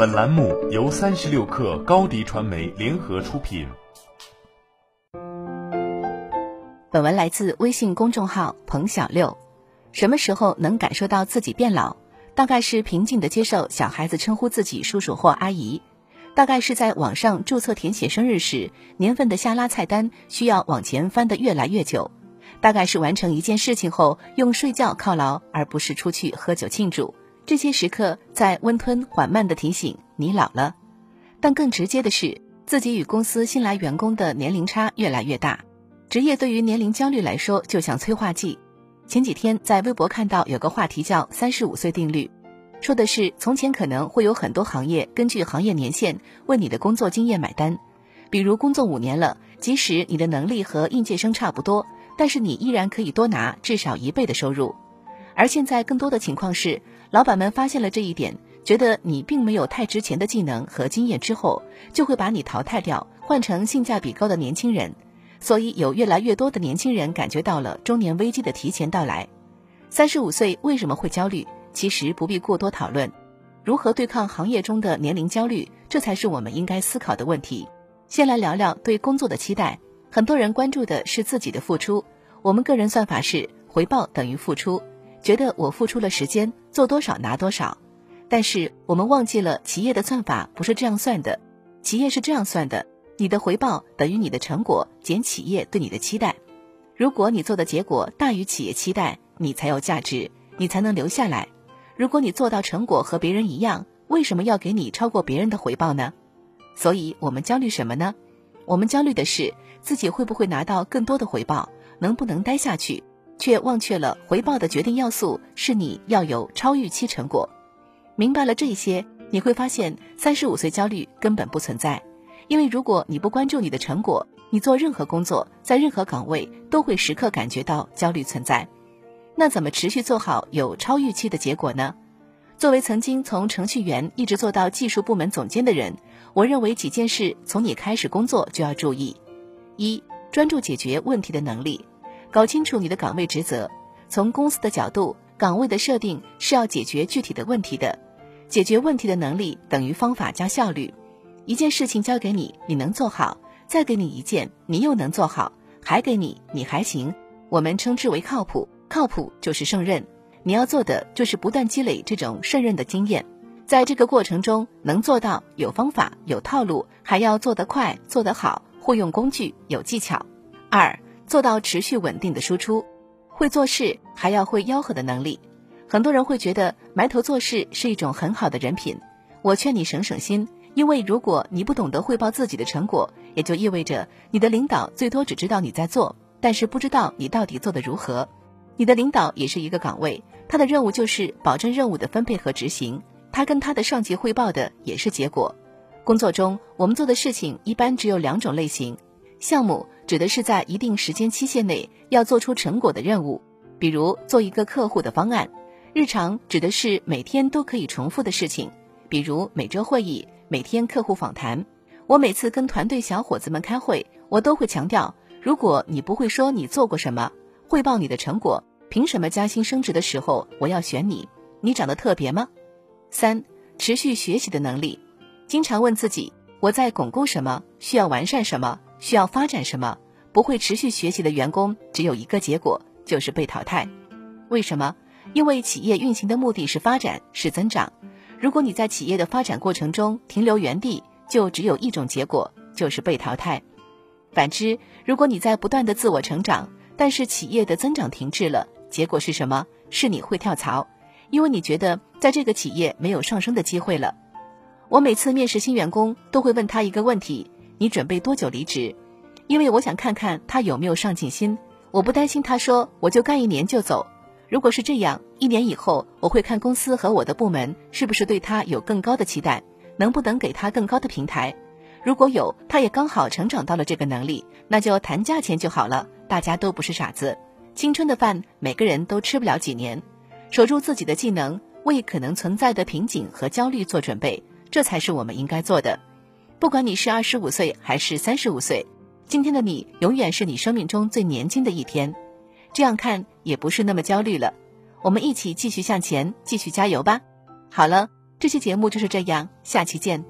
本栏目由三十六氪高低传媒联合出品。本文来自微信公众号彭小六。什么时候能感受到自己变老？大概是平静的接受小孩子称呼自己叔叔或阿姨。大概是在网上注册填写生日时，年份的下拉菜单需要往前翻得越来越久。大概是完成一件事情后用睡觉犒劳，而不是出去喝酒庆祝。这些时刻在温吞缓慢地提醒你老了。但更直接的是，自己与公司新来员工的年龄差越来越大。职业对于年龄焦虑来说，就像催化剂。前几天在微博看到有个话题叫“三十五岁定律”，说的是从前可能会有很多行业根据行业年限为你的工作经验买单，比如工作五年了，即使你的能力和应届生差不多。但是你依然可以多拿至少一倍的收入，而现在更多的情况是，老板们发现了这一点，觉得你并没有太值钱的技能和经验之后，就会把你淘汰掉，换成性价比高的年轻人。所以有越来越多的年轻人感觉到了中年危机的提前到来。三十五岁为什么会焦虑？其实不必过多讨论，如何对抗行业中的年龄焦虑，这才是我们应该思考的问题。先来聊聊对工作的期待。很多人关注的是自己的付出，我们个人算法是回报等于付出，觉得我付出了时间，做多少拿多少。但是我们忘记了企业的算法不是这样算的，企业是这样算的：你的回报等于你的成果减企业对你的期待。如果你做的结果大于企业期待，你才有价值，你才能留下来。如果你做到成果和别人一样，为什么要给你超过别人的回报呢？所以我们焦虑什么呢？我们焦虑的是。自己会不会拿到更多的回报，能不能待下去，却忘却了回报的决定要素是你要有超预期成果。明白了这些，你会发现三十五岁焦虑根本不存在，因为如果你不关注你的成果，你做任何工作，在任何岗位都会时刻感觉到焦虑存在。那怎么持续做好有超预期的结果呢？作为曾经从程序员一直做到技术部门总监的人，我认为几件事从你开始工作就要注意。一专注解决问题的能力，搞清楚你的岗位职责。从公司的角度，岗位的设定是要解决具体的问题的。解决问题的能力等于方法加效率。一件事情交给你，你能做好；再给你一件，你又能做好；还给你，你还行。我们称之为靠谱。靠谱就是胜任。你要做的就是不断积累这种胜任的经验。在这个过程中，能做到有方法、有套路，还要做得快、做得好。会用工具有技巧，二做到持续稳定的输出，会做事还要会吆喝的能力。很多人会觉得埋头做事是一种很好的人品，我劝你省省心，因为如果你不懂得汇报自己的成果，也就意味着你的领导最多只知道你在做，但是不知道你到底做得如何。你的领导也是一个岗位，他的任务就是保证任务的分配和执行，他跟他的上级汇报的也是结果。工作中，我们做的事情一般只有两种类型：项目指的是在一定时间期限内要做出成果的任务，比如做一个客户的方案；日常指的是每天都可以重复的事情，比如每周会议、每天客户访谈。我每次跟团队小伙子们开会，我都会强调：如果你不会说你做过什么，汇报你的成果，凭什么加薪升职的时候我要选你？你长得特别吗？三、持续学习的能力。经常问自己，我在巩固什么？需要完善什么？需要发展什么？不会持续学习的员工只有一个结果，就是被淘汰。为什么？因为企业运行的目的是发展，是增长。如果你在企业的发展过程中停留原地，就只有一种结果，就是被淘汰。反之，如果你在不断的自我成长，但是企业的增长停滞了，结果是什么？是你会跳槽，因为你觉得在这个企业没有上升的机会了。我每次面试新员工都会问他一个问题：你准备多久离职？因为我想看看他有没有上进心。我不担心他说我就干一年就走。如果是这样，一年以后我会看公司和我的部门是不是对他有更高的期待，能不能给他更高的平台。如果有，他也刚好成长到了这个能力，那就谈价钱就好了。大家都不是傻子，青春的饭每个人都吃不了几年，守住自己的技能，为可能存在的瓶颈和焦虑做准备。这才是我们应该做的。不管你是二十五岁还是三十五岁，今天的你永远是你生命中最年轻的一天。这样看也不是那么焦虑了。我们一起继续向前，继续加油吧。好了，这期节目就是这样，下期见。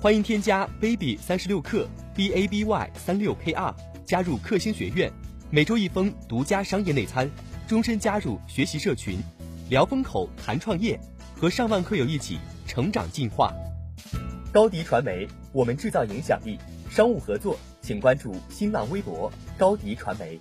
欢迎添加 baby 三十六课 b a b y 三六 k r 加入克星学院，每周一封独家商业内参，终身加入学习社群，聊风口谈创业，和上万课友一起成长进化。高迪传媒，我们制造影响力。商务合作，请关注新浪微博高迪传媒。